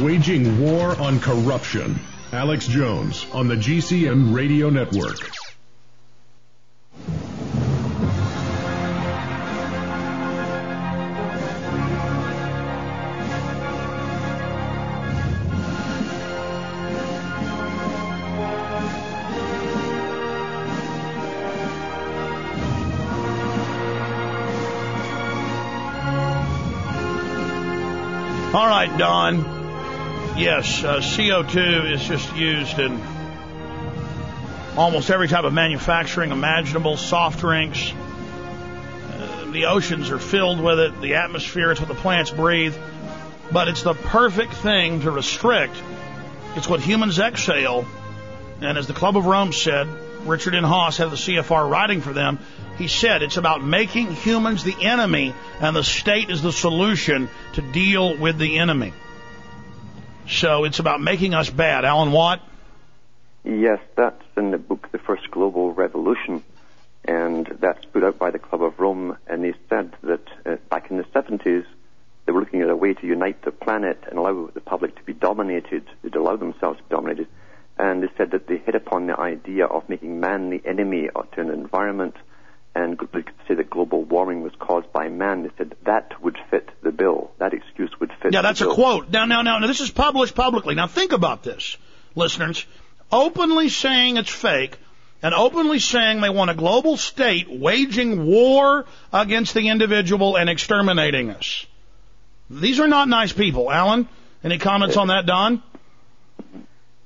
Waging War on Corruption. Alex Jones on the GCN Radio Network. Yes, uh, CO2 is just used in almost every type of manufacturing imaginable, soft drinks. Uh, the oceans are filled with it, the atmosphere, it's what the plants breathe. But it's the perfect thing to restrict. It's what humans exhale. And as the Club of Rome said, Richard N. Haass, head the CFR, writing for them, he said it's about making humans the enemy and the state is the solution to deal with the enemy. So it's about making us bad. Alan Watt? Yes, that's in the book The First Global Revolution, and that's put out by the Club of Rome. And they said that uh, back in the 70s, they were looking at a way to unite the planet and allow the public to be dominated, they'd allow themselves to be dominated. And they said that they hit upon the idea of making man the enemy to an environment and they could say that global warming was caused by man. They said that would fit the bill. That excuse would fit. Yeah, that's a quote. Now, now, now, now, this is published publicly. Now, think about this, listeners. Openly saying it's fake, and openly saying they want a global state waging war against the individual and exterminating us. These are not nice people. Alan, any comments on that, Don?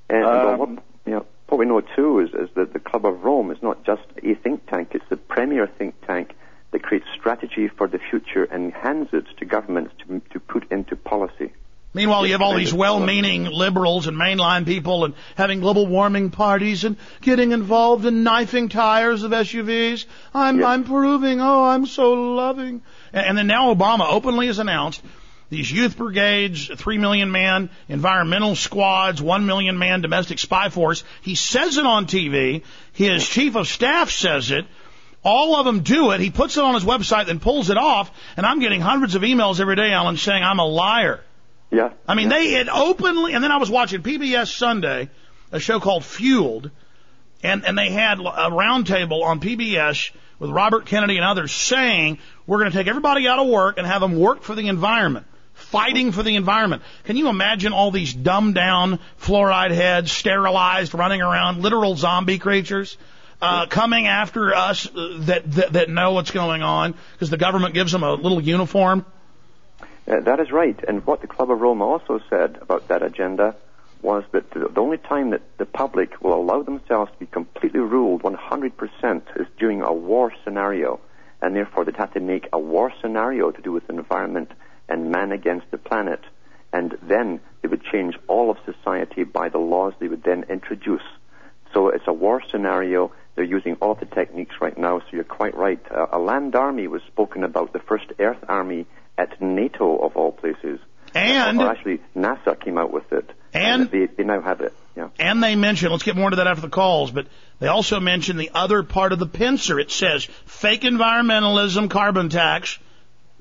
And um, what, you know, what we know too is, is that the Club of Rome is not just a think tank, it's the premier think tank that creates strategy for the future and hands it to governments to, to put into policy. Meanwhile, you have all these well-meaning liberals and mainline people and having global warming parties and getting involved in knifing tires of SUVs. I'm, I'm proving, oh, I'm so loving. And, and then now Obama openly has announced these youth brigades, three million man environmental squads, one million man domestic spy force. He says it on TV. His chief of staff says it. All of them do it. He puts it on his website, then pulls it off. And I'm getting hundreds of emails every day, Alan, saying I'm a liar. Yeah. I mean, yeah. they had openly, and then I was watching PBS Sunday, a show called Fueled, and, and they had a roundtable on PBS with Robert Kennedy and others saying, we're going to take everybody out of work and have them work for the environment fighting for the environment. Can you imagine all these dumbed down fluoride heads, sterilized, running around, literal zombie creatures? Uh, coming after us uh, that, that that know what's going on because the government gives them a little uniform. Uh, that is right. And what the Club of Rome also said about that agenda was that the, the only time that the public will allow themselves to be completely ruled 100% is during a war scenario, and therefore they'd have to make a war scenario to do with the environment and man against the planet. And then they would change all of society by the laws they would then introduce. So it's a war scenario. They're using all the techniques right now, so you're quite right. Uh, a land army was spoken about, the first Earth army at NATO, of all places. And. Or actually, NASA came out with it. And. and they, they now have it. Yeah. And they mentioned, let's get more into that after the calls, but they also mentioned the other part of the pincer. It says fake environmentalism, carbon tax,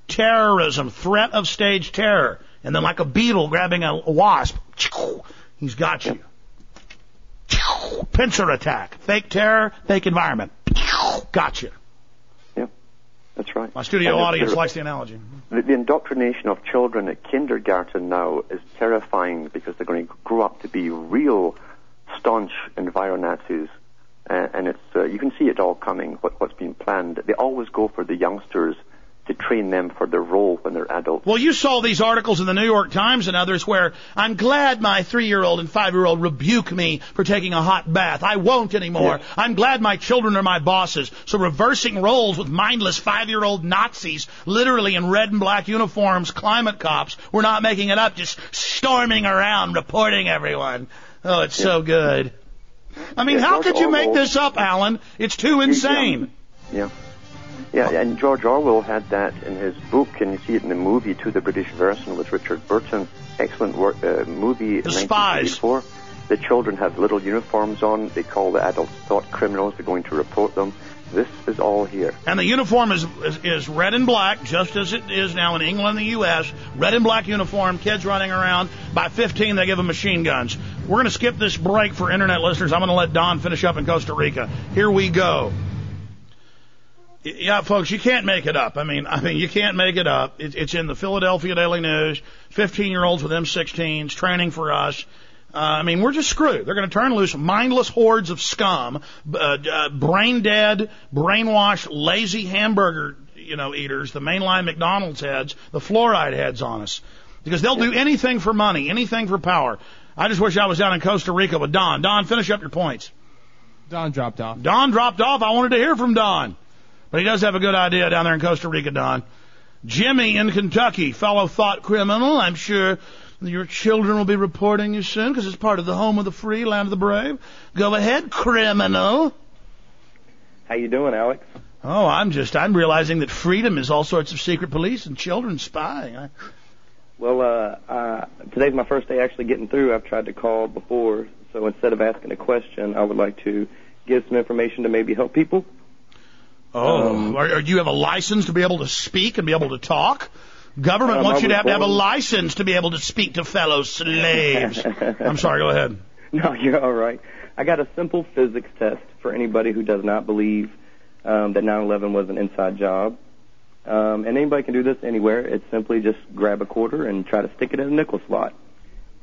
terrorism, threat of stage terror, and then like a beetle grabbing a wasp, he's got you. Pincer attack, fake terror, fake environment, got you. Yep, that's right. My studio audience likes the analogy. The, the indoctrination of children at kindergarten now is terrifying because they're going to grow up to be real staunch enviro-Nazis. Uh, and it's uh, you can see it all coming. What, what's been planned? They always go for the youngsters to train them for their role when they're adults. Well, you saw these articles in the New York Times and others where I'm glad my three-year-old and five-year-old rebuke me for taking a hot bath. I won't anymore. Yes. I'm glad my children are my bosses. So reversing roles with mindless five-year-old Nazis, literally in red and black uniforms, climate cops. We're not making it up, just storming around, reporting everyone. Oh, it's yes. so good. I mean, how could you make this up, Alan? It's too insane. yeah. Yeah, and George Orwell had that in his book, and you see it in the movie too, the British version with Richard Burton. Excellent work, uh, movie. The spies. The children have little uniforms on. They call the adults thought criminals. They're going to report them. This is all here. And the uniform is, is, is red and black, just as it is now in England and the U.S. Red and black uniform, kids running around. By 15, they give them machine guns. We're going to skip this break for internet listeners. I'm going to let Don finish up in Costa Rica. Here we go. Yeah, folks, you can't make it up. I mean, I mean, you can't make it up. It, it's in the Philadelphia Daily News. 15 year olds with M16s training for us. Uh, I mean, we're just screwed. They're going to turn loose mindless hordes of scum, uh, uh, brain dead, brainwashed, lazy hamburger, you know, eaters, the mainline McDonald's heads, the fluoride heads on us. Because they'll do anything for money, anything for power. I just wish I was down in Costa Rica with Don. Don, finish up your points. Don dropped off. Don dropped off. I wanted to hear from Don. But he does have a good idea down there in Costa Rica, Don. Jimmy in Kentucky, fellow thought criminal. I'm sure your children will be reporting you soon because it's part of the home of the free, land of the brave. Go ahead, criminal. How you doing, Alex? Oh, I'm just, I'm realizing that freedom is all sorts of secret police and children spying. I... Well, uh, uh, today's my first day actually getting through. I've tried to call before, so instead of asking a question, I would like to give some information to maybe help people. Oh, um, are, are, you have a license to be able to speak and be able to talk? Government um, wants you to have born... to have a license to be able to speak to fellow slaves. I'm sorry, go ahead. No, you're all right. I got a simple physics test for anybody who does not believe um, that 9/11 was an inside job. Um, and anybody can do this anywhere. It's simply just grab a quarter and try to stick it in a nickel slot.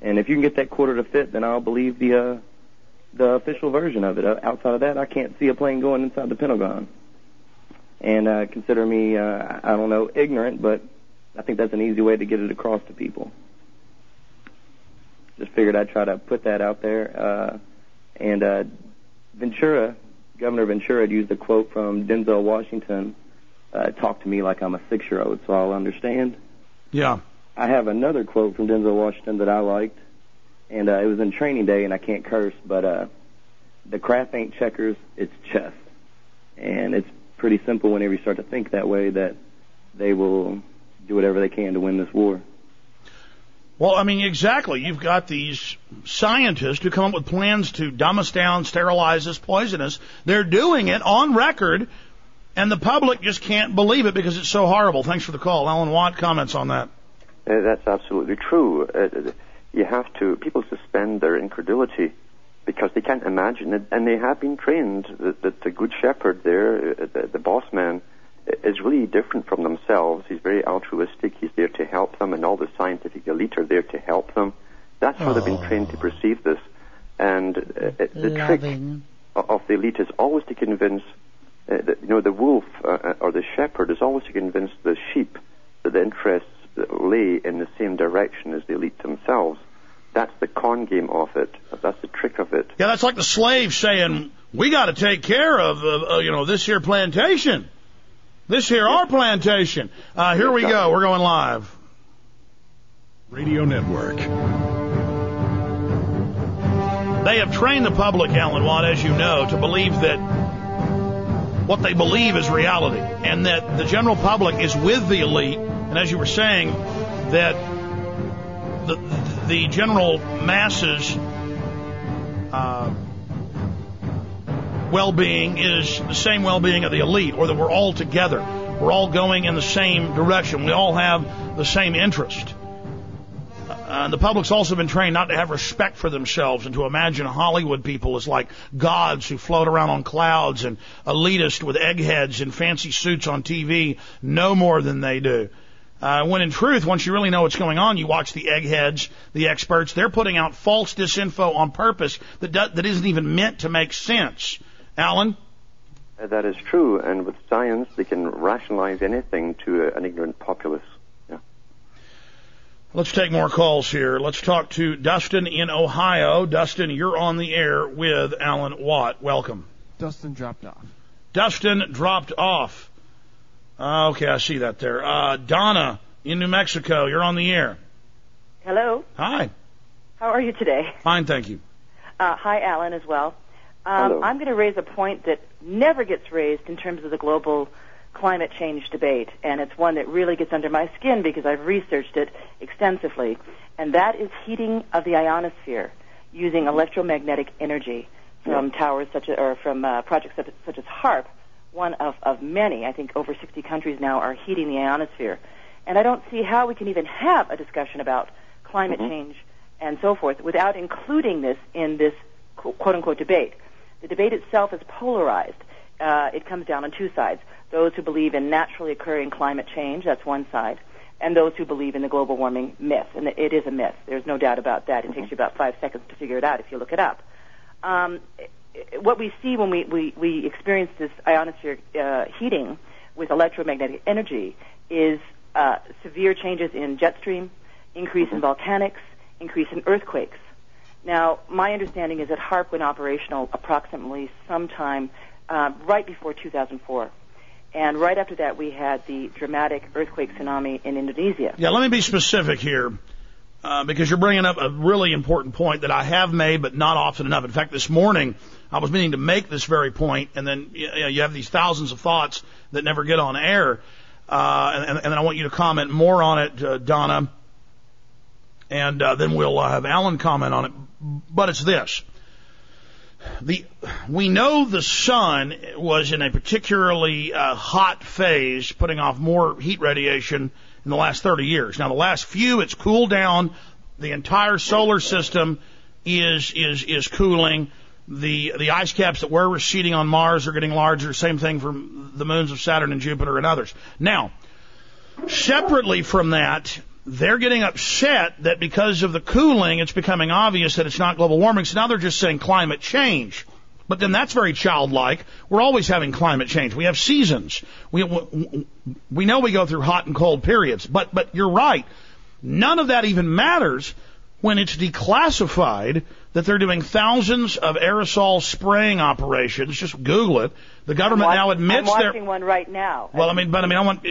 And if you can get that quarter to fit, then I'll believe the uh, the official version of it. Uh, outside of that, I can't see a plane going inside the Pentagon and uh, consider me, uh, I don't know, ignorant, but I think that's an easy way to get it across to people. Just figured I'd try to put that out there. Uh, and uh, Ventura, Governor Ventura, had used a quote from Denzel Washington. Uh, talk to me like I'm a six-year-old, so I'll understand. Yeah. I have another quote from Denzel Washington that I liked, and uh, it was in Training Day, and I can't curse, but uh, the craft ain't checkers, it's chess, and it's pretty simple whenever you start to think that way that they will do whatever they can to win this war. Well, I mean, exactly. You've got these scientists who come up with plans to dumb us down, sterilize us, poison us. They're doing it on record, and the public just can't believe it because it's so horrible. Thanks for the call. Alan Watt comments on that. Uh, that's absolutely true. Uh, you have to, people suspend their incredulity because they can't imagine it, and they have been trained that, that the good shepherd there, uh, the, the boss man, is really different from themselves. He's very altruistic. He's there to help them, and all the scientific elite are there to help them. That's how oh. they've been trained to perceive this. And uh, the Loving. trick of the elite is always to convince, uh, that, you know, the wolf uh, uh, or the shepherd is always to convince the sheep that the interests lay in the same direction as the elite themselves. That's the con game of it. That's the trick of it. Yeah, that's like the slave saying, "We got to take care of, uh, uh, you know, this here plantation, this here our plantation." Uh, here we go. We're going live. Radio Network. They have trained the public, Alan Watt, as you know, to believe that what they believe is reality, and that the general public is with the elite. And as you were saying, that the, the general masses uh, well-being is the same well-being of the elite, or that we're all together. We're all going in the same direction. We all have the same interest. Uh, the public's also been trained not to have respect for themselves and to imagine Hollywood people as like gods who float around on clouds and elitist with eggheads in fancy suits on TV no more than they do. Uh, when in truth, once you really know what's going on, you watch the eggheads, the experts. They're putting out false disinfo on purpose that do, that isn't even meant to make sense. Alan. Uh, that is true, and with science, they can rationalize anything to a, an ignorant populace. Yeah. Let's take more calls here. Let's talk to Dustin in Ohio. Dustin, you're on the air with Alan Watt. Welcome. Dustin dropped off. Dustin dropped off. Uh, okay, I see that there. Uh, Donna in New Mexico, you're on the air. Hello. Hi. How are you today? Fine, thank you. Uh, hi, Alan, as well. Um, Hello. I'm going to raise a point that never gets raised in terms of the global climate change debate, and it's one that really gets under my skin because I've researched it extensively, and that is heating of the ionosphere using electromagnetic energy from towers such as, or from uh, projects such, such as HAARP, one of, of many. I think over 60 countries now are heating the ionosphere. And I don't see how we can even have a discussion about climate Mhm. change and so forth without including this in this quote unquote debate. The debate itself is polarized. Uh, it comes down on two sides. Those who believe in naturally occurring climate change, that's one side, and those who believe in the global warming myth. And it is a myth. There's no doubt about that. It takes you about five seconds to figure it out if you look it up. Um, what we see when we, we, we experience this ionosphere uh, heating with electromagnetic energy is uh, severe changes in jet stream, increase in volcanics, increase in earthquakes. Now, my understanding is that HAARP went operational approximately sometime uh, right before 2004. And right after that, we had the dramatic earthquake tsunami in Indonesia. Yeah, let me be specific here. Uh, because you're bringing up a really important point that I have made, but not often enough. In fact, this morning I was meaning to make this very point, and then you, know, you have these thousands of thoughts that never get on air, uh, and, and then I want you to comment more on it, uh, Donna, and uh, then we'll uh, have Alan comment on it. But it's this: the we know the sun was in a particularly uh, hot phase, putting off more heat radiation in the last 30 years. Now, the last few, it's cooled down. The entire solar system is is is cooling. The the ice caps that were receding on Mars are getting larger. Same thing for the moons of Saturn and Jupiter and others. Now, separately from that, they're getting upset that because of the cooling, it's becoming obvious that it's not global warming. So now they're just saying climate change. But then that's very childlike. We're always having climate change. We have seasons. We we know we go through hot and cold periods. But but you're right. None of that even matters when it's declassified that they're doing thousands of aerosol spraying operations. Just Google it. The government I'm now admits I'm they're watching one right now. well, I mean, but I mean, I want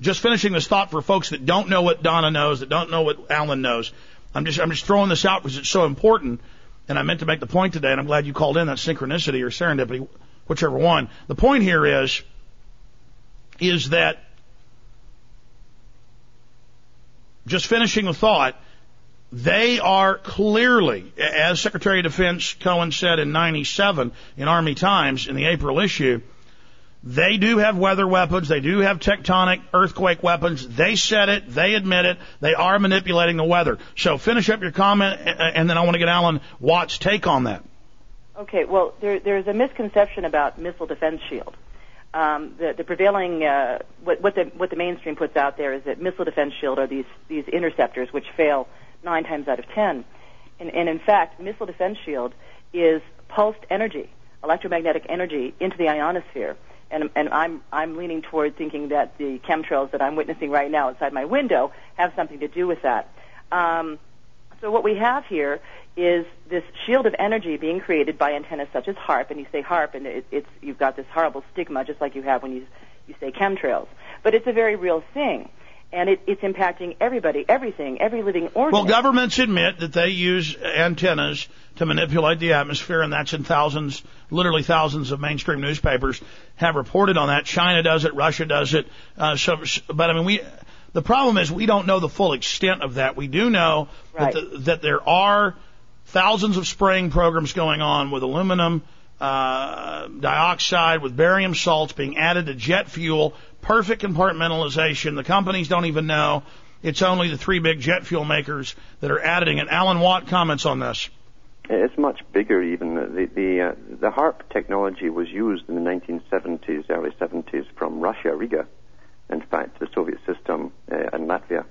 just finishing this thought for folks that don't know what Donna knows, that don't know what Alan knows. I'm just I'm just throwing this out because it's so important, and I meant to make the point today, and I'm glad you called in that synchronicity or serendipity, whichever one. The point here is is that just finishing the thought. They are clearly, as Secretary of Defense Cohen said in 97 in Army Times in the April issue, they do have weather weapons. They do have tectonic earthquake weapons. They said it. They admit it. They are manipulating the weather. So finish up your comment, and then I want to get Alan Watt's take on that. Okay, well, there, there's a misconception about missile defense shield. Um, the, the prevailing, uh, what, what, the, what the mainstream puts out there is that missile defense shield are these, these interceptors which fail nine times out of ten. And, and in fact, missile defense shield is pulsed energy, electromagnetic energy into the ionosphere. And, and I'm, I'm leaning toward thinking that the chemtrails that I'm witnessing right now outside my window have something to do with that. Um, so what we have here is this shield of energy being created by antennas such as HAARP, and you say HAARP, and it, it's you've got this horrible stigma, just like you have when you you say chemtrails. But it's a very real thing, and it, it's impacting everybody, everything, every living organism. Well, governments admit that they use antennas to manipulate the atmosphere, and that's in thousands, literally thousands of mainstream newspapers have reported on that. China does it, Russia does it. Uh, so, but I mean, we. The problem is we don't know the full extent of that. We do know Right. that, the, that there are thousands of spraying programs going on with aluminum uh, dioxide, with barium salts being added to jet fuel. Perfect compartmentalization. The companies don't even know. It's only the three big jet fuel makers that are adding it. Alan Watt comments on this. It's much bigger even. The the, uh, the HAARP technology was used in the 1970s, early 70s from Russia, Riga, in fact, the Soviet system uh, in Latvia.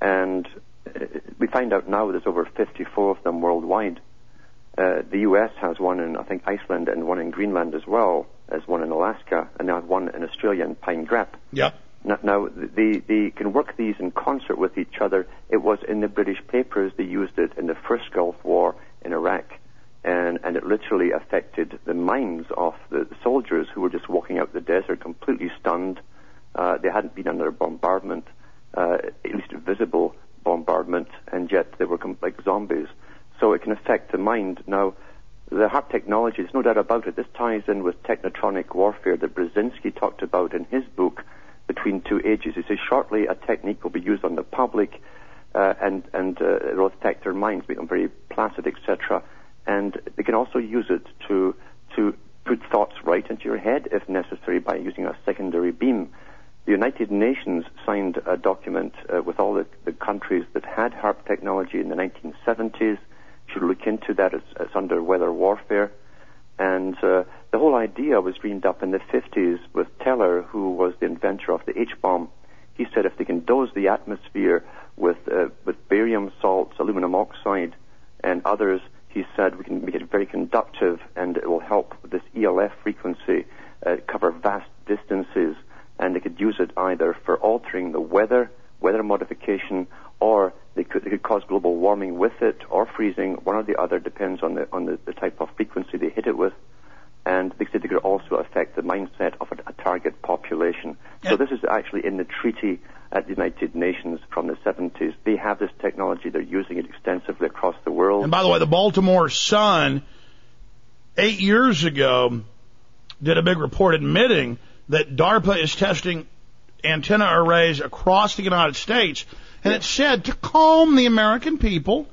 And uh, we find out now there's over 54 of them worldwide. Uh, the U.S. has one in, I think, Iceland and one in Greenland as well as one in Alaska, and they have one in Australia in Pine Gap. Yep. Now, now they, they can work these in concert with each other. It was in the British papers. They used it in the first Gulf War in Iraq, and, and it literally affected the minds of the soldiers who were just walking out the desert completely stunned. Uh, they hadn't been under bombardment, uh, at least visible bombardment, and yet they were com- like zombies. So it can affect the mind. Now, the HAARP technology, there's no doubt about it. This ties in with technotronic warfare that Brzezinski talked about in his book, Between Two Ages. He says shortly a technique will be used on the public, uh, and and uh, it will affect their minds, them very placid, etc. And they can also use it to to put thoughts right into your head if necessary by using a secondary beam. The United Nations signed a document uh, with all the, the, countries that had HAARP technology in the 1970s. Should look into that. It's, it's under weather warfare. And uh, the whole idea was dreamed up in the 50s with Teller, who was the inventor of the H-bomb. He said if they can dose the atmosphere with, uh, with barium salts, aluminum oxide, and others, he said we can make it very conductive and it will help with this ELF frequency uh, cover vast distances and they could use it either for altering the weather, weather modification, or could, they could cause global warming with it or freezing. One or the other depends on the on the, the type of frequency they hit it with. And they said they could also affect the mindset of a, a target population. So this is actually in the treaty at the United Nations from the 70s. They have this technology. They're using it extensively across the world. And by the way, the Baltimore Sun, eight years ago, did a big report admitting that DARPA is testing antenna arrays across the United States, and it said to calm the American people,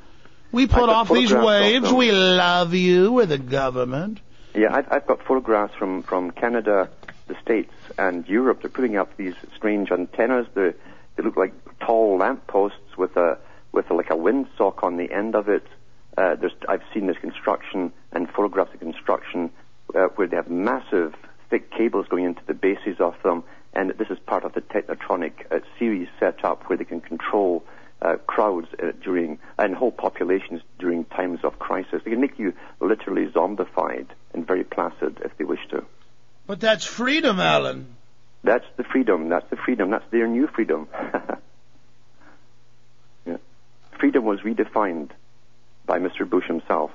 we put off these waves, we love you, we're the government. Yeah, I've, I've got photographs from, from Canada, the States, and Europe. They're putting up these strange antennas. They're, they look like tall lampposts with a with a, like a windsock on the end of it. Uh, there's, I've seen this construction and photographs of construction uh, where they have massive thick cables going into the bases of them, and this is part of the Technotronic uh, series set up where they can control uh, crowds uh, during and whole populations during times of crisis. They can make you literally zombified and very placid if they wish to. But that's freedom, Alan. That's the freedom. That's the freedom. That's their new freedom. yeah. Freedom was redefined by Mr. Bush himself.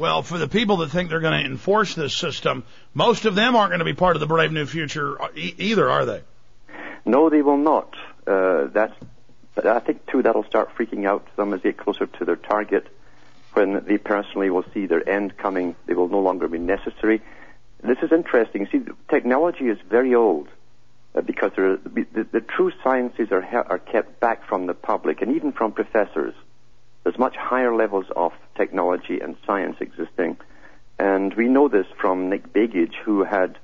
Well, for the people that think they're going to enforce this system, most of them aren't going to be part of the Brave New Future e- either, are they? No, they will not. Uh, that's, but I think too that'll start freaking out them as they get closer to their target. When they personally will see their end coming, they will no longer be necessary. This is interesting. See, technology is very old uh, because the, the, the, true sciences are, are kept back from the public and even from professors. There's much higher levels of technology and science existing. And we know this from Nick Begich, who had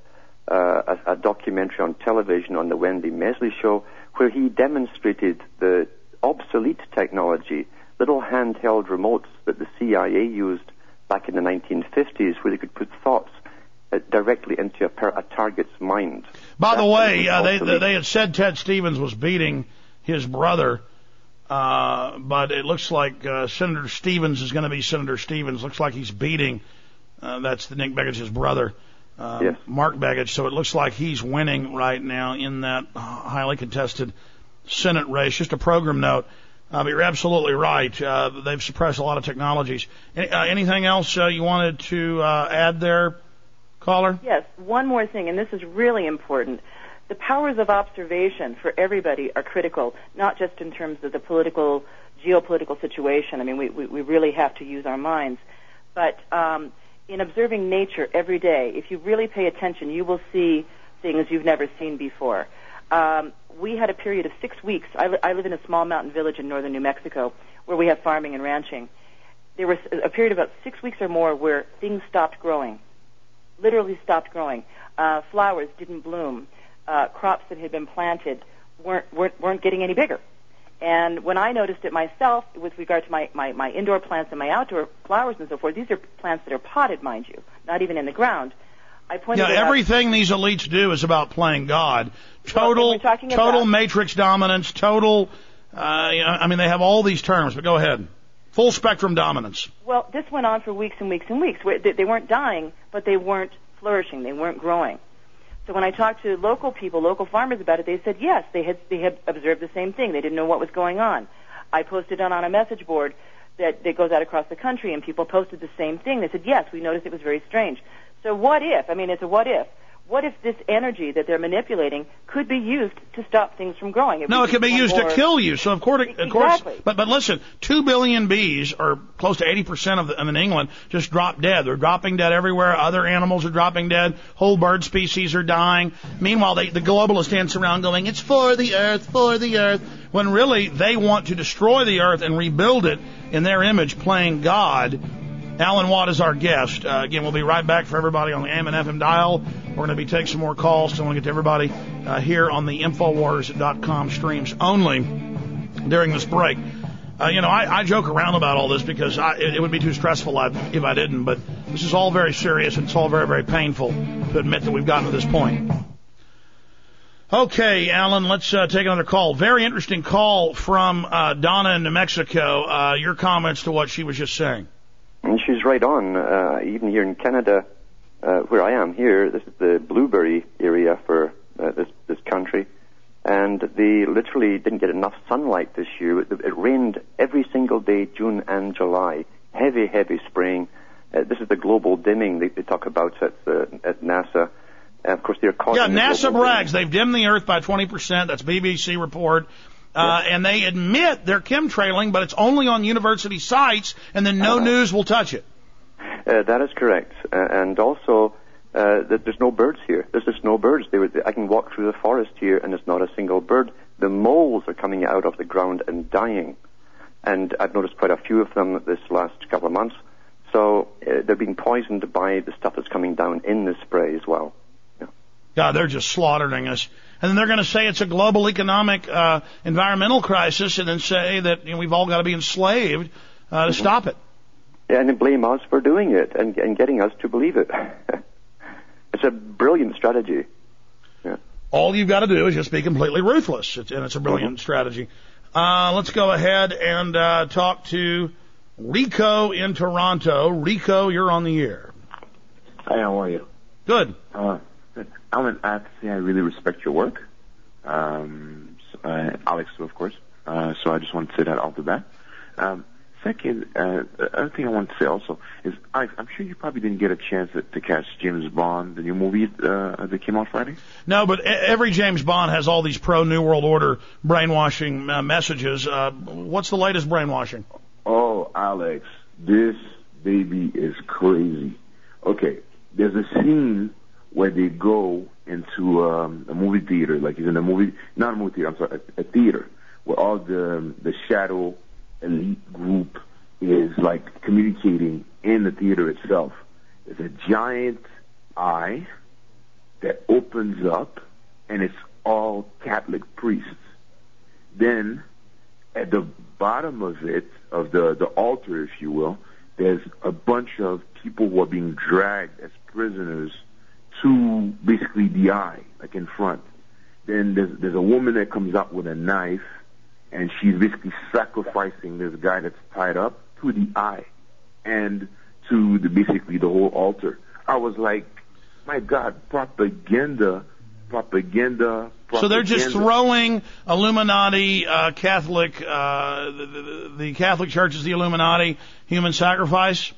uh, a, a, documentary on television on the Wendy Mesley show, where he demonstrated the obsolete technology, little handheld remotes that the CIA used back in the 1950s, where they could put thoughts uh, directly into a, per, a, target's mind. By That's the way, uh, they, they had said Ted Stevens was beating his brother uh, but it looks like uh, Senator Stevens is going to be Senator Stevens. Looks like he's beating. Uh, that's the Nick Begich's brother, uh, yes. Mark Begich. So it looks like he's winning right now in that highly contested Senate race. Just a program note. Uh, but you're absolutely right. Uh, they've suppressed a lot of technologies. Any, uh, anything else uh, you wanted to uh, add there, caller? Yes, one more thing, and this is really important the powers of observation for everybody are critical, not just in terms of the political, geopolitical situation. I mean, we, we, we really have to use our minds. But um, in observing nature every day, if you really pay attention, you will see things you've never seen before. Um, we had a period of six weeks. I, li- I live in a small mountain village in northern New Mexico where we have farming and ranching. There was a period of about six weeks or more where things stopped growing, literally stopped growing. Uh, flowers didn't bloom uh, crops that had been planted weren't, weren't weren't getting any bigger. And when I noticed it myself, with regard to my, my, my indoor plants and my outdoor flowers and so forth, these are plants that are potted, mind you, not even in the ground. I pointed yeah, everything out, these elites do is about playing God. Total, well, total about, matrix dominance, total. Uh, you know, I mean, they have all these terms, but go ahead. Full spectrum dominance. Well, this went on for weeks and weeks and weeks. They weren't dying, but they weren't flourishing. They weren't growing. So when I talked to local people, local farmers about it, they said yes, they had they had observed the same thing. They didn't know what was going on. I posted it on a message board that, that goes out across the country, and people posted the same thing. They said yes, we noticed it was very strange. So what if? I mean, it's a what if what if this energy that they're manipulating could be used to stop things from growing? no, it could be used more... to kill you. So of course, of course, but but listen, two billion bees, or close to eighty percent of them in England, just dropped dead. They're dropping dead everywhere. Other animals are dropping dead. Whole bird species are dying. Meanwhile, they, the globalists dance around going, "It's for the earth, for the earth," when really they want to destroy the earth and rebuild it in their image, playing God Alan Watt is our guest. Uh, again, we'll be right back for everybody on the AM and FM dial. We're going to be taking some more calls, so I want to get to everybody uh, here on the Infowars.com streams only during this break. Uh, you know, I, I joke around about all this because I, it, it would be too stressful if I didn't, but this is all very serious and it's all very, very painful to admit that we've gotten to this point. Okay, Alan, let's uh, take another call. Very interesting call from uh, Donna in New Mexico. Uh, your comments to what she was just saying. And she's right on. Uh, even here in Canada, uh, where I am here, this is the blueberry area for uh, this this country, and they literally didn't get enough sunlight this year. It, it rained every single day, June and July. Heavy, heavy spraying. Uh, this is the global dimming they, they talk about at uh, at NASA. And of course, they're causing. Yeah, NASA brags dimming. they've dimmed the Earth by 20%. That's BBC report. Uh, and they admit they're chemtrailing, but it's only on university sites, and then no Uh-huh. news will touch it. Uh, that is correct. Uh, and also, uh, that there's no birds here. There's just no birds. They were, I can walk through the forest here, and there's not a single bird. The moles are coming out of the ground and dying. And I've noticed quite a few of them this last couple of months. So uh, they're being poisoned by the stuff that's coming down in the spray as well. God, they're just slaughtering us. And then they're going to say it's a global economic, uh, environmental crisis, and then say that you know, we've all got to be enslaved uh, to stop it. Yeah, and blame us for doing it and, and getting us to believe it. it's a brilliant strategy. All you've got to do is just be completely ruthless, it's, and it's a brilliant strategy. Uh, let's go ahead and uh, talk to Rico in Toronto. Rico, you're on the air. Hi, how are you? Good. Uh, Alan, I have to say I really respect your work. Um, s- uh, Alex, too, of course. Uh, so I just want to say that off the bat. Um, second, uh, the other thing I want to say also is, Alex, I'm sure you probably didn't get a chance to, to catch James Bond, the new movie uh, that came out Friday. No, but e- every James Bond has all these pro New World Order brainwashing uh, messages. Uh, what's the latest brainwashing? Oh, Alex, this baby is crazy. Okay, there's a scene where they go into um, a movie theater, like it's in a movie, not a movie theater, I'm sorry, a, a theater, where all the the shadow elite group is like communicating in the theater itself. There's a giant eye that opens up, and it's all Catholic priests. Then at the bottom of it, of the, the altar, if you will, there's a bunch of people who are being dragged as prisoners to basically the eye, like in front. Then there's, there's a woman that comes out with a knife, and she's basically sacrificing this guy that's tied up to the eye and to the, basically the whole altar. I was like, my God, propaganda, propaganda, propaganda. So they're just throwing Illuminati, uh, Catholic, uh, the, the, the Catholic Church is the Illuminati, human sacrifice.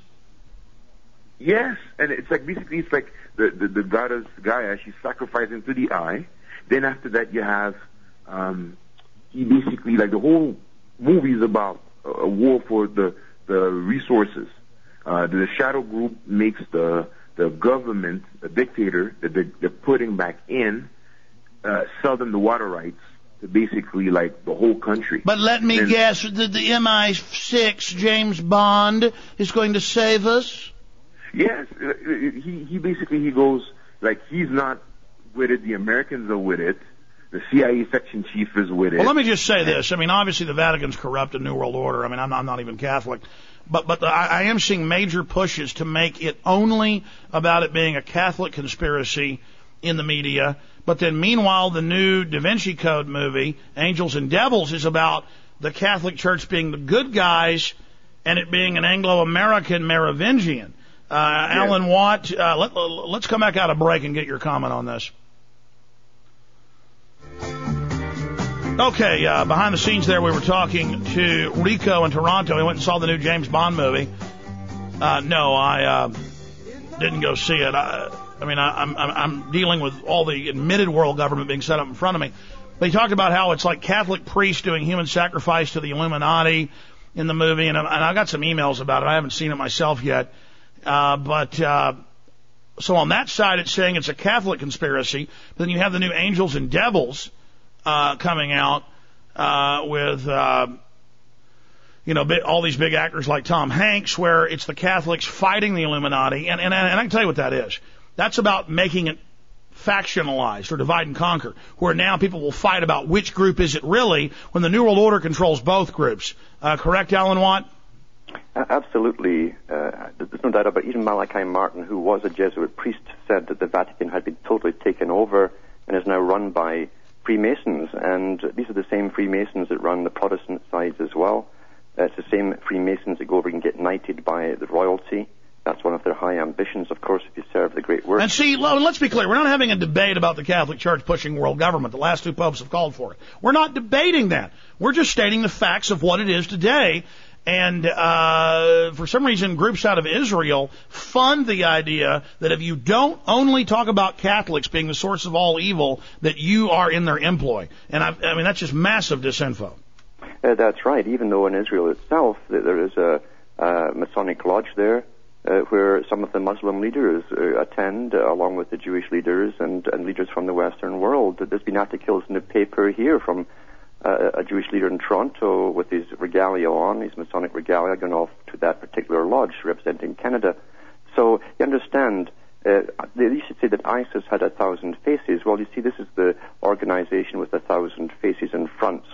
Yes, and it's like basically it's like the the, the goddess Gaia. She's sacrificing to the eye. Then after that, you have um, he basically like the whole movie is about a, war for the the resources. Uh, the shadow group makes the the government the dictator that they're, they're putting back in, uh, sell them the water rights to basically like the whole country. But let me guess that the MI6 James Bond is going to save us. Yes, uh, he he basically he goes like he's not with it. The Americans are with it. The CIA section chief is with it. Well, let me just say this. I mean, obviously the Vatican's corrupt a New World Order. I mean, I'm, I'm not even Catholic. But, but the, I, I am seeing major pushes to make it only about it being a Catholic conspiracy in the media. But then meanwhile, the new Da Vinci Code movie, Angels and Devils, is about the Catholic Church being the good guys and it being an Anglo-American Merovingian. Uh, Alan Watt, uh, let, let's come back out of break and get your comment on this. Okay, uh, behind the scenes there, we were talking to Rico in Toronto. He went and saw the new James Bond movie. Uh, no, I uh, didn't go see it. I, I mean, I, I'm, I'm I'm dealing with all the admitted world government being set up in front of me. They talked about how it's like Catholic priests doing human sacrifice to the Illuminati in the movie, and, I- and I got some emails about it. I haven't seen it myself yet, uh, but. Uh, so on that side, it's saying it's a Catholic conspiracy. But then you have the new Angels and Devils uh, coming out uh, with, uh, you know, all these big actors like Tom Hanks, where it's the Catholics fighting the Illuminati, and and, and I can tell you what that is. That's about making it factionalized or divide and conquer, where now people will fight about which group is it really when the New World Order controls both groups. Uh, correct, Alan Watt? Absolutely. Uh, there's no doubt about it. Even Malachi Martin, who was a Jesuit priest, said that the Vatican had been totally taken over and is now run by Freemasons. And these are the same Freemasons that run the Protestant sides as well. Uh, it's the same Freemasons that go over and get knighted by the royalty. That's one of their high ambitions, of course, if you serve the great work. And see, let's be clear, we're not having a debate about the Catholic Church pushing world government. The last two popes have called for it. We're not debating that. We're just stating the facts of what it is today. And uh, for some reason, groups out of Israel fund the idea that if you don't only talk about Catholics being the source of all evil, that you are in their employ. And I, I mean, that's just massive disinfo. Uh, that's right. Even though in Israel itself there is a, a Masonic lodge there, uh, where some of the Muslim leaders uh, attend, uh, along with the Jewish leaders and, and leaders from the Western world. There's been articles in the paper here from uh, a Jewish leader in Toronto with his regalia on, his Masonic regalia, going off to that particular lodge representing Canada. So you understand. Uh, they used to say that ISIS had a thousand faces. Well, you see, this is the organization with a thousand faces and fronts.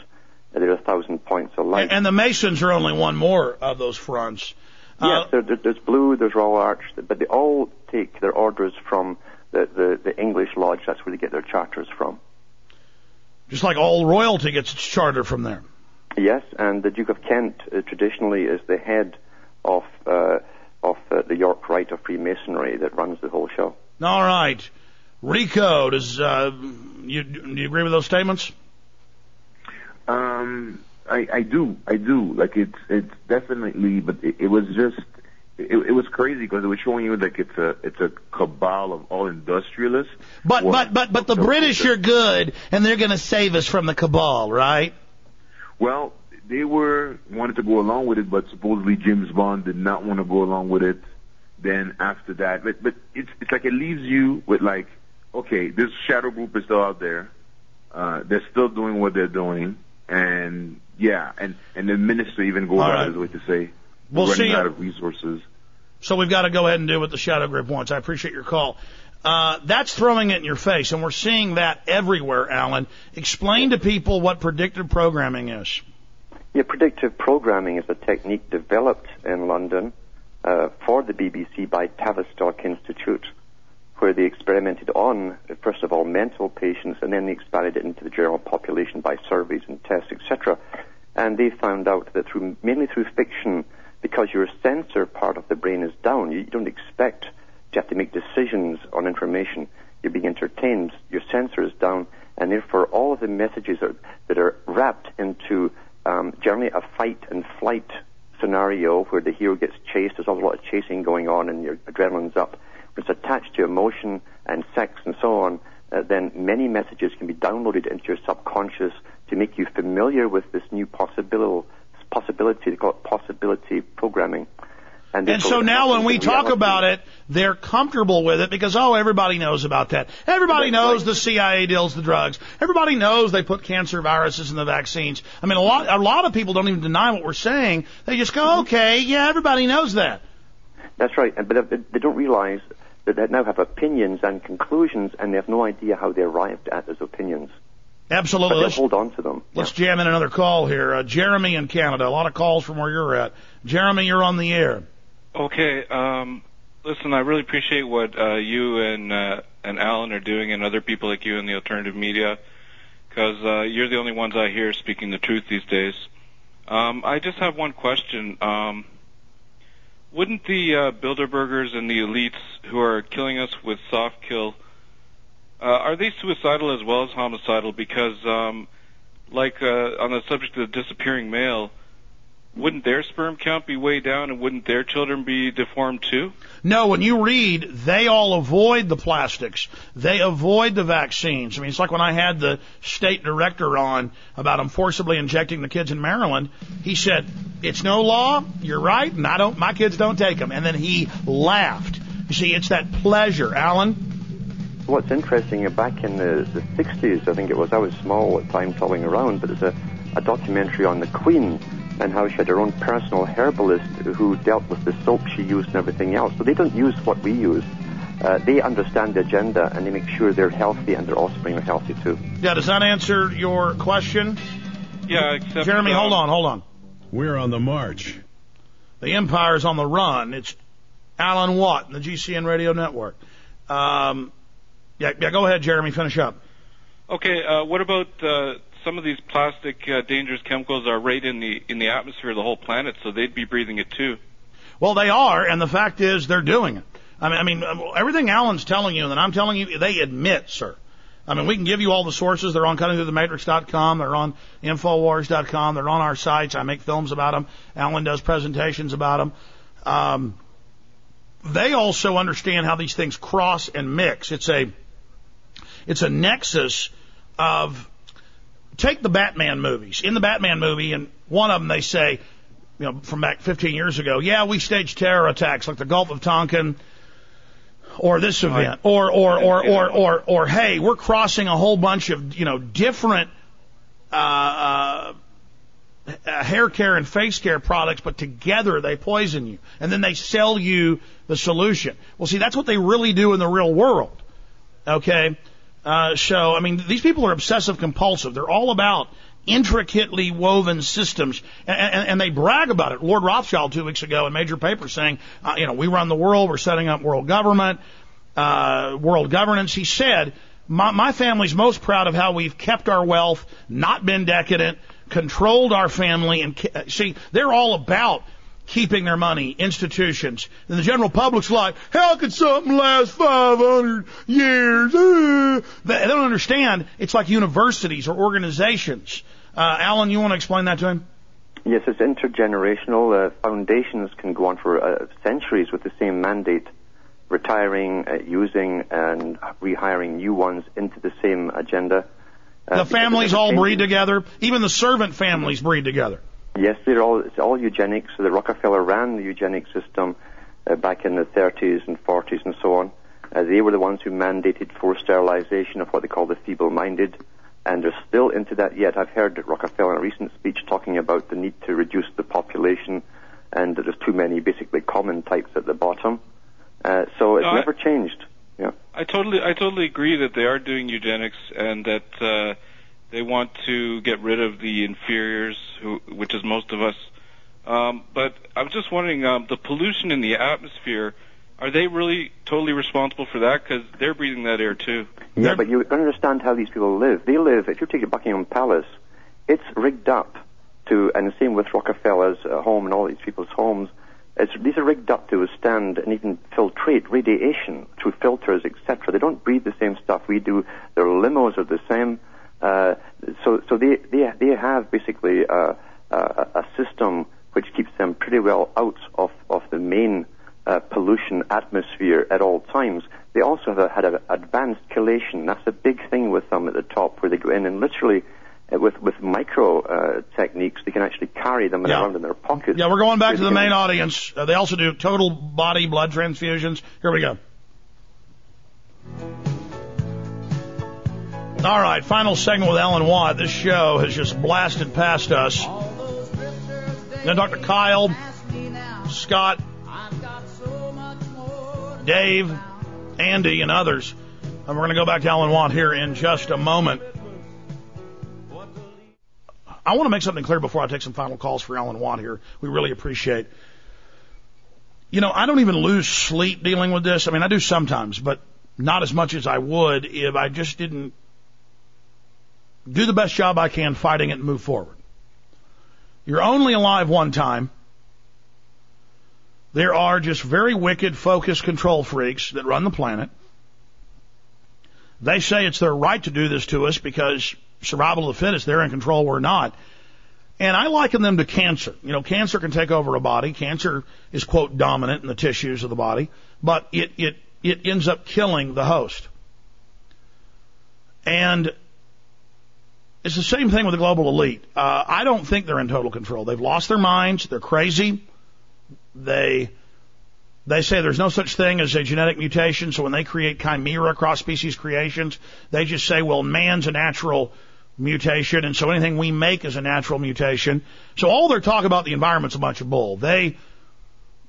Uh, there are a thousand points of light. And, and the Masons are only one more of those fronts. Uh, Yes, there, there, there's Blue, there's Royal Arch, but they all take their orders from the, the, the English Lodge. That's where they get their charters from. Just like all royalty gets its charter from there. Yes, and the Duke of Kent uh, traditionally is the head of uh, of uh, the York Rite of Freemasonry that runs the whole show. All right. Rico, does uh, you do you agree with those statements? Um, I, I do, I do. Like it's, it's definitely, but it, it was just, it, it was crazy because it was showing you like it's a, it's a cabal of all industrialists. But but but but the British are good, and they're going to save us from the cabal, right? Well, they were wanted to go along with it, but supposedly James Bond did not want to go along with it. Then after that, but but it's it's like it leaves you with like, okay, this shadow group is still out there. Uh, they're still doing what they're doing, and yeah, and and the minister even goes out right. of his way to say We'll we're running see. out of resources. So we've got to go ahead and do what the shadow group wants. I appreciate your call. Uh, that's throwing it in your face, and we're seeing that everywhere, Alan. Explain to people what predictive programming is. Yeah, predictive programming is a technique developed in London uh, for the BBC by Tavistock Institute, where they experimented on, first of all, mental patients, and then they expanded it into the general population by surveys and tests, etc. And they found out that through mainly through fiction, because your sensor part of the brain is down, you, don't expect to have to make decisions on information. You're being entertained. Your sensor is down, and therefore all of the messages are, that are wrapped into um, generally a fight and flight scenario where the hero gets chased. There's a lot of chasing going on, and your adrenaline's up. When it's attached to emotion and sex and so on, uh, then many messages can be downloaded into your subconscious to make you familiar with this new possibility. Possibility, they call it possibility programming. And therefore so now when we talk reality. about it, they're comfortable with it because, oh, everybody knows about that. Everybody knows the CIA deals the drugs. Everybody knows they put cancer viruses in the vaccines. I mean, a lot, a lot of people don't even deny what we're saying. They just go, mm-hmm. okay, yeah, everybody knows that. That's right, but uh, they don't realize that they now have opinions and conclusions, and they have no idea how they arrived at those opinions. But Absolutely. Let's, hold on to them. let's jam in another call here. Uh, Jeremy in Canada. A lot of calls from where you're at. Jeremy, you're on the air. Okay. Um, listen, I really appreciate what uh, you and uh, and Alan are doing, and other people like you in the alternative media, because uh, you're the only ones I hear speaking the truth these days. Um, I just have one question. Um, wouldn't the uh, Bilderbergers and the elites who are killing us with soft kill, uh, are they suicidal as well as homicidal? Because, um, like uh, on the subject of the disappearing male, wouldn't their sperm count be way down and wouldn't their children be deformed too? No, when you read, they all avoid the plastics. They avoid the vaccines. I mean, it's like when I had the state director on about them forcibly injecting the kids in Maryland. He said, "It's no law. You're right, and I don't. My kids don't take them." And then he laughed. You see, it's that pleasure, Alan. What's interesting, uh, back in the, the 60s, I think it was, I was small at the time, tolling around, but there's a, a documentary on the Queen and how she had her own personal herbalist who dealt with the soap she used and everything else. So they don't use what we use. Uh, they understand the agenda and they make sure they're healthy and their offspring are healthy too. Yeah, does that answer your question? Yeah, except Jeremy, uh, hold on, hold on. We're on the march. The empire's on the run. It's Alan Watt and the GCN Radio Network. Um, yeah, yeah, go ahead, Jeremy. Finish up. Okay, uh, what about uh, some of these plastic uh, dangerous chemicals are right in the in the atmosphere of the whole planet, so they'd be breathing it too. Well, they are, and the fact is they're doing it. I mean, I mean, everything Alan's telling you and I'm telling you, they admit, sir. I mean, we can give you all the sources. They're on cuttingthroughthematrix.com. They're on infowars.com. They're on our sites. I make films about them. Alan does presentations about them. Um, they also understand how these things cross and mix. It's a, it's a nexus of, take the Batman movies. In the Batman movie, and one of them they say, you know, from back 15 years ago, yeah, we staged terror attacks like the Gulf of Tonkin, or this event, or or or or or or hey, we're crossing a whole bunch of you know different uh, uh, hair care and face care products, but together they poison you, and then they sell you the solution. Well, see, that's what they really do in the real world. Okay, uh, so I mean, these people are obsessive compulsive. They're all about intricately woven systems, and, and, and they brag about it. Lord Rothschild two weeks ago in major papers saying, uh, you know, we run the world, we're setting up world government, uh, world governance. He said, my, my family's most proud of how we've kept our wealth, not been decadent, controlled our family, and see, they're all about keeping their money, institutions. And the general public's like, how could something last 500 years? Uh, They don't understand. It's like universities or organizations. Uh, Alan, you want to explain that to him? Yes, it's intergenerational. Uh, foundations can go on for uh, centuries with the same mandate, retiring, uh, using, and rehiring new ones into the same agenda. Uh, The families all breed together. Even the servant families breed together. Yes, they're all it's all eugenics. So the Rockefeller ran the eugenic system uh, back in the 30s and 40s and so on. Uh, they were the ones who mandated forced sterilization of what they call the feeble-minded, and they're still into that yet. I've heard Rockefeller in a recent speech talking about the need to reduce the population, and that there's too many basically common types at the bottom. Uh, so it's No, I- never changed. Yeah. I totally, I totally agree that they are doing eugenics and that uh, they want to get rid of the inferiors, who, which is most of us. Um, but I'm just wondering, um, the pollution in the atmosphere, are they really totally responsible for that? Because they're breathing that air too. Yeah, but you don't understand how these people live. They live, if you take Buckingham Palace, it's rigged up to, and the same with Rockefeller's uh, home and all these people's homes, it's, these are rigged up to withstand and even filtrate radiation through filters, etc. They don't breathe the same stuff we do. Their limos are the same. Uh, so, so they, they, they have basically uh, a, a system which keeps them pretty well out of, of the main uh, pollution atmosphere at all times. They also have a, had an advanced chelation. That's a big thing with them at the top, where they go in and literally, uh, with with micro uh, techniques, they can actually carry them Yeah. around in their pockets. Yeah, we're going back to the main audience. Uh, they also do total body blood transfusions. Here we go. All right, final segment with Alan Watt. This show has just blasted past us. Then Dr. Kyle, Scott, Dave, Andy, and others. And we're going to go back to Alan Watt here in just a moment. I want to make something clear before I take some final calls for Alan Watt here. We really appreciate. You know, I don't even lose sleep dealing with this. I mean, I do sometimes, but not as much as I would if I just didn't do the best job I can fighting it and move forward. You're only alive one time. There are just very wicked, focused control freaks that run the planet. They say it's their right to do this to us because survival of the fittest, they're in control, we're not. And I liken them to cancer. You know, cancer can take over a body. Cancer is, quote, dominant in the tissues of the body, but it, it, it ends up killing the host. And it's the same thing with the global elite. Uh, I don't think they're in total control. They've lost their minds. They're crazy. They they say there's no such thing as a genetic mutation. So when they create chimera cross species creations, they just say, well, man's a natural mutation, and so anything we make is a natural mutation. So all their talk about the environment's a bunch of bull. They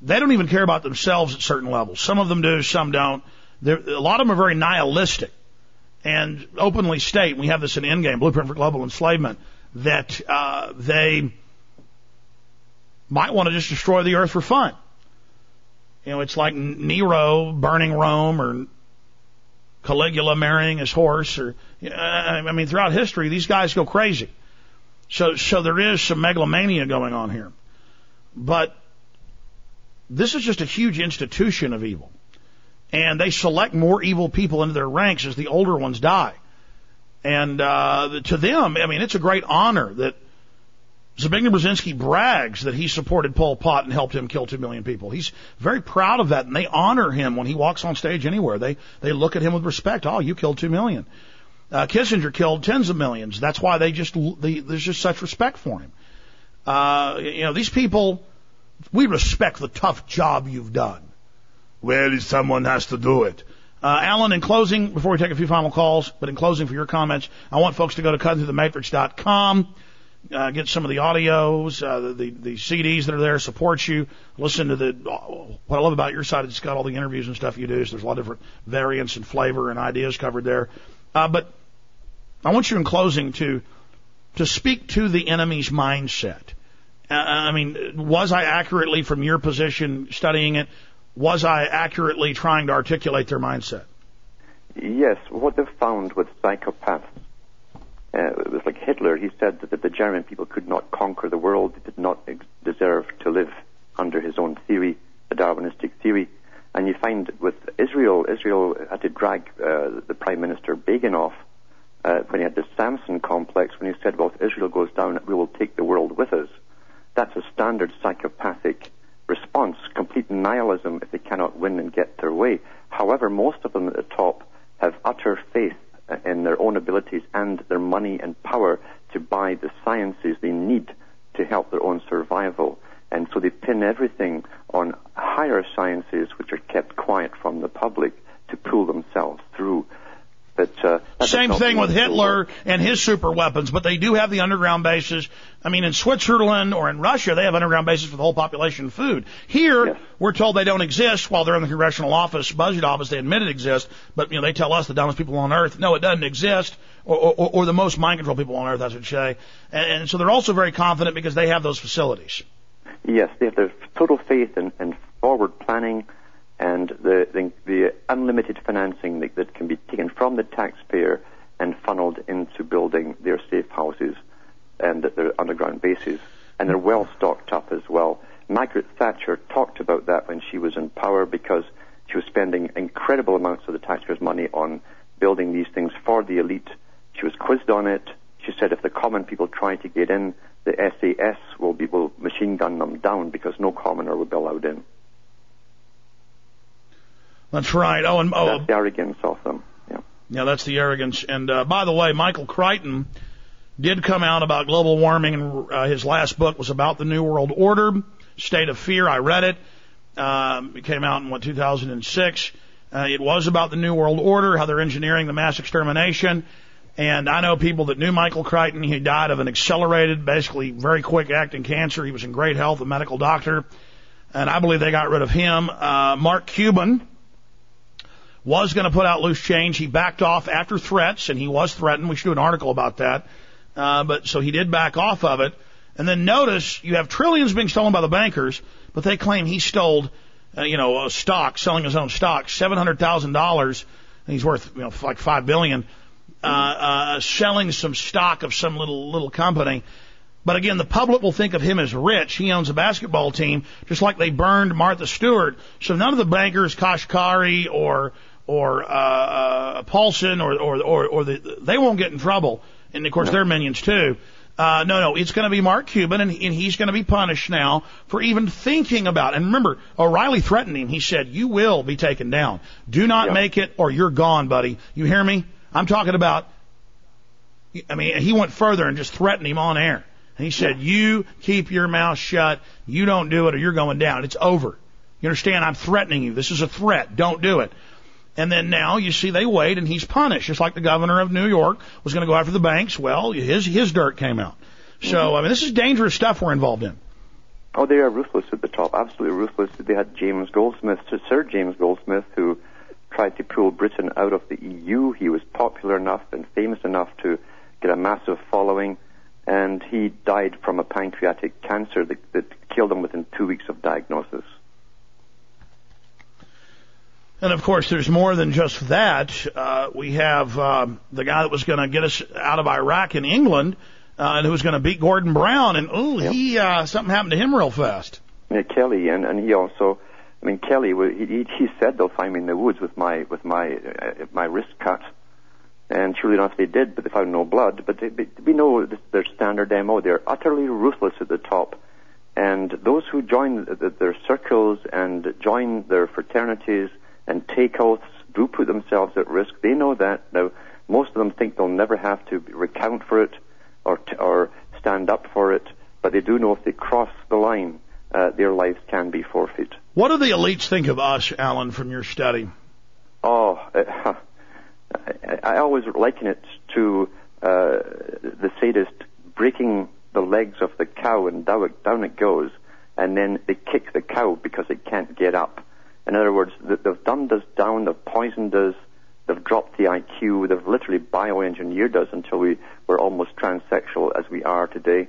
they don't even care about themselves at certain levels. Some of them do, some don't. They're, a lot of them are very nihilistic and openly state. We have this in Endgame, Blueprint for Global Enslavement, that uh, they might want to just destroy the earth for fun. You know, it's like Nero burning Rome or Caligula marrying his horse or, I mean, throughout history, these guys go crazy. So, so there is some megalomania going on here. But this is just a huge institution of evil. And they select more evil people into their ranks as the older ones die. And, uh, to them, I mean, it's a great honor that Zbigniew Brzezinski brags that he supported Pol Pot and helped him kill two million people. He's very proud of that, and they honor him when he walks on stage anywhere. They they look at him with respect. Oh, you killed two million. Uh, Kissinger killed tens of millions. That's why they just they, there's just such respect for him. Uh, you know, these people, we respect the tough job you've done. Well, someone has to do it. Uh, Alan, in closing, before we take a few final calls, but in closing for your comments, I want folks to go to cuttingthroughthematrix.com uh, get some of the audios, uh, the, the CDs that are there, support you. Listen to the what I love about your site. It's got all the interviews and stuff you do. So there's a lot of different variants and flavor and ideas covered there. Uh, but I want you in closing to to speak to the enemy's mindset. Uh, I mean, was I accurately from your position studying it? Was I accurately trying to articulate their mindset? Yes. What they've found with psychopaths uh, it was like Hitler. He said that, the German people could not conquer the world; they did not ex- deserve to live under his own theory, the Darwinistic theory. And you find with Israel, Israel had to drag uh, the Prime Minister Begin off uh, when he had the Samson complex, when he said, "Well, if Israel goes down, we will take the world with us." That's a standard psychopathic response, complete nihilism if they cannot win and get their way. However, most of them at the top have utter faith in their own abilities and their money and power to buy the sciences they need to help their own survival. And so they pin everything on higher sciences which are kept quiet from the public to pull themselves through but uh, same thing with Hitler and his super weapons, but they do have the underground bases. I mean, in Switzerland or in Russia, they have underground bases for the whole population of food. Here, yes. we're told they don't exist while they're in the congressional office, budget office. They admit it exists, but you know they tell us the dumbest people on earth, no, it doesn't exist, or, or, or the most mind control people on earth, I should say. And, and so they're also very confident because they have those facilities. Yes, they have the total faith and, and forward planning and the, the, the unlimited financing that, that, can be taken from the taxpayer and funneled into building their safe houses and their underground bases. And they're well stocked up as well. Margaret Thatcher talked about that when she was in power because she was spending incredible amounts of the taxpayers' money on building these things for the elite. She was quizzed on it. She said if the common people try to get in, the SAS will, be, will machine gun them down because no commoner will be allowed in. That's right. Oh, and oh, that's the arrogance of them. Yeah. Yeah, that's the arrogance. And uh, by the way, Michael Crichton did come out about global warming, and uh, his last book was about the New World Order, State of Fear. I read it. Um, it came out in what 2006. Uh, it was about the New World Order, how they're engineering the mass extermination. And I know people that knew Michael Crichton. He died of an accelerated, basically very quick acting cancer. He was in great health, a medical doctor. And I believe they got rid of him. Uh, Mark Cuban, was going to put out loose change. He backed off after threats, and he was threatened. We should do an article about that. Uh, but so he did back off of it. And then notice you have trillions being stolen by the bankers, but they claim he stole, uh, you know, a stock, selling his own stock, seven hundred thousand dollars. and He's worth, you know, like five billion. Uh, uh, selling some stock of some little little company. But again, the public will think of him as rich. He owns a basketball team, just like they burned Martha Stewart. So none of the bankers, Kashkari or or uh, uh, Paulson or or or, or the, they won't get in trouble. And of course, no. they're minions too. Uh, no, no, it's going to be Mark Cuban, and, and he's going to be punished now for even thinking about. It. And remember, O'Reilly threatened him. He said, "You will be taken down. Do not make it, or you're gone, buddy. You hear me? I'm talking about." I mean, he went further and just threatened him on air. And he said, "You keep your mouth shut. You don't do it, or you're going down. It's over. You understand? I'm threatening you. This is a threat. Don't do it." And then now you see they wait and he's punished, just like the governor of New York was going to go after the banks. Well, his his dirt came out. So mm-hmm. I mean, this is dangerous stuff we're involved in. Oh, they are ruthless at the top, absolutely ruthless. They had James Goldsmith, Sir James Goldsmith, who tried to pull Britain out of the EU. He was popular enough and famous enough to get a massive following, and he died from a pancreatic cancer that, that killed him within two weeks of diagnosis. And of course, there's more than just that. Uh, we have um, the guy that was going to get us out of Iraq in England, uh, and who was going to beat Gordon Brown, and ooh, Yep. he uh, something happened to him real fast. Yeah, Kelly, and, and he also, I mean, Kelly, he, he, said they'll find me in the woods with my with my uh, my wrist cut, and surely enough they did, but they found no blood. But they, they, we know their standard MO. They're utterly ruthless at the top, and those who join the, the, their circles and join their fraternities and take oaths do put themselves at risk. They know that now. Most of them think they'll never have to recount for it or t- or stand up for it, but they do know if they cross the line, uh, their lives can be forfeit. What do the elites think of us, Alan, from your study? Oh, uh, I, I always liken it to uh, the sadist breaking the legs of the cow and down it, down it goes, and then they kick the cow because it can't get up. In other words, they've dumbed us down, they've poisoned us, they've dropped the IQ, they've literally bioengineered us until we we're almost transsexual as we are today,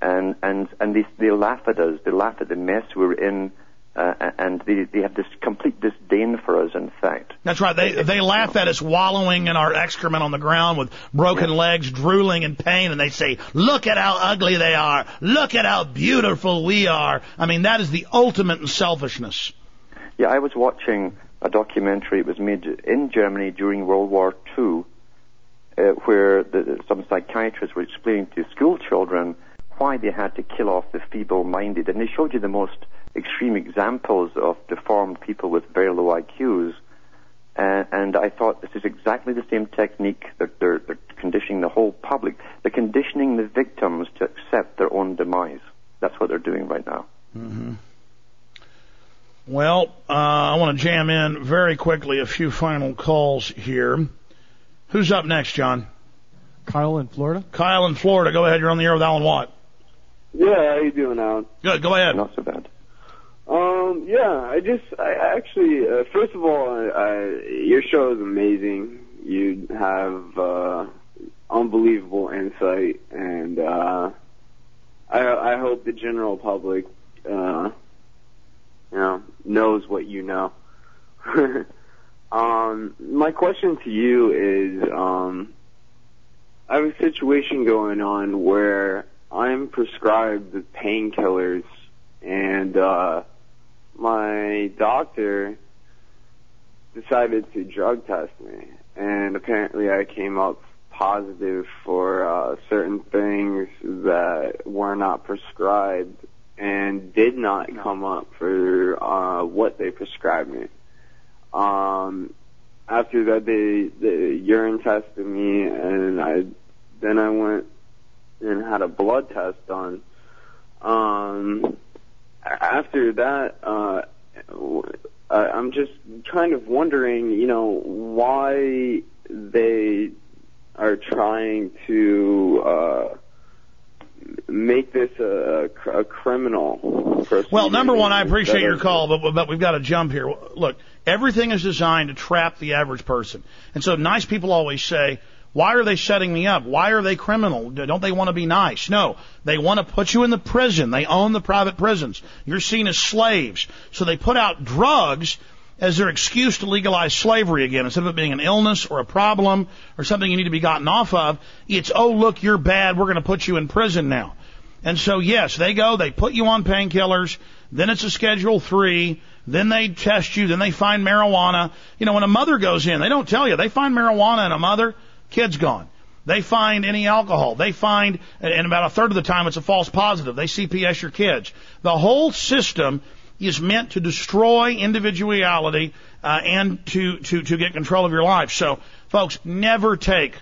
and and and they they laugh at us, they laugh at the mess we're in. Uh, and they, they have this complete disdain for us, in fact. That's right. They they laugh at us wallowing in our excrement on the ground with broken legs, drooling in pain, and they say, "Look at how ugly they are. Look at how beautiful we are." I mean, that is the ultimate in selfishness. Yeah, I was watching a documentary. It was made in Germany during World War II, uh, where the, some psychiatrists were explaining to school children why they had to kill off the feeble-minded, and they showed you the most extreme examples of deformed people with very low IQs. Uh, and I thought this is exactly the same technique that they're, they're conditioning the whole public. They're conditioning the victims to accept their own demise. That's what they're doing right now. Mm-hmm. Well, uh, I want to jam in very quickly a few final calls here. Who's up next, John? Kyle in Florida. Kyle in Florida. Go ahead. You're on the air with Alan Watt. Yeah, how you doing, Alan? Good. Go ahead. Not so bad. Um, yeah, I just, I actually, uh, first of all, I, I, your show is amazing. You have uh, unbelievable insight, and uh, I, I hope the general public, uh, you know, knows what you know. um, my question to you is, um, I have a situation going on where I'm prescribed painkillers, and uh, my doctor decided to drug test me, and apparently I came up positive for uh, certain things that were not prescribed and did not come up for uh, what they prescribed me. Um, after that, they, they urine tested me, and I then I went and had a blood test done. Um, after that, uh, I'm just kind of wondering, you know, why they are trying to uh, make this a, a criminal. Well, number one, I appreciate your call, but, but we've got to jump here. Look, everything is designed to trap the average person. And so nice people always say, why are they setting me up? Why are they criminal? Don't they want to be nice? No. They want to put you in the prison. They own the private prisons. You're seen as slaves. So they put out drugs as their excuse to legalize slavery again. Instead of it being an illness or a problem or something you need to be gotten off of, it's, oh, look, you're bad. We're going to put you in prison now. And so, yes, they go, they put you on painkillers, then it's a Schedule 3, then they test you, then they find marijuana. You know, when a mother goes in, they don't tell you. They find marijuana in a mother, kid's gone. They find any alcohol. They find, and about a third of the time it's a false positive. They CPS your kids. The whole system is meant to destroy individuality uh, and to, to, to get control of your life. So, folks, never take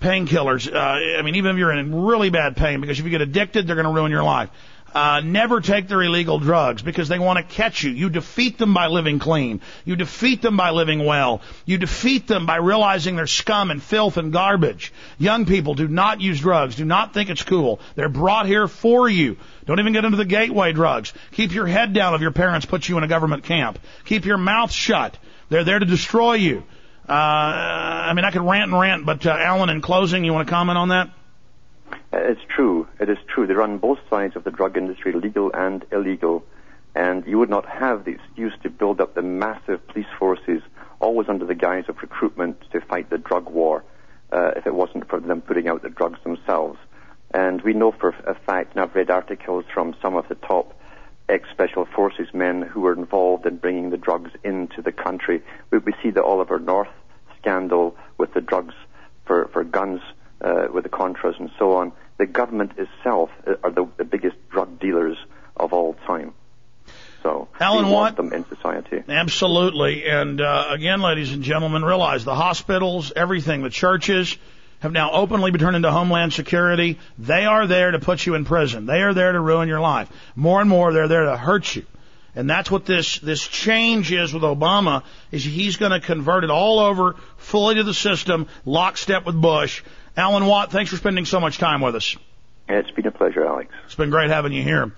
painkillers. Uh, I mean, even if you're in really bad pain, because if you get addicted, they're going to ruin your life. Uh, never take their illegal drugs because they want to catch you. You defeat them by living clean. You defeat them by living well. You defeat them by realizing they're scum and filth and garbage. Young people do not use drugs. Do not think it's cool. They're brought here for you. Don't even get into the gateway drugs. Keep your head down if your parents put you in a government camp. Keep your mouth shut. They're there to destroy you. Uh, I mean, I could rant and rant, but uh, Alan, in closing, you want to comment on that? Uh, It's true. It is true. They run both sides of the drug industry, legal and illegal. And you would not have the excuse to build up the massive police forces, always under the guise of recruitment to fight the drug war, uh, if it wasn't for them putting out the drugs themselves. And we know for a fact, and I've read articles from some of the top ex-special forces men who were involved in bringing the drugs into the country. We, we see the Oliver North scandal with the drugs for, for guns uh, with the Contras and so on. The government itself are the, the biggest drug dealers of all time. So Alan we want them in society. Absolutely. And uh, again, ladies and gentlemen, realize the hospitals, everything, the churches have now openly been turned into Homeland Security. They are there to put you in prison. They are there to ruin your life. More and more, they're there to hurt you. And that's what this, this change is with Obama, is he's going to convert it all over fully to the system, lockstep with Bush. Alan Watt, thanks for spending so much time with us. It's been a pleasure, Alex. It's been great having you here.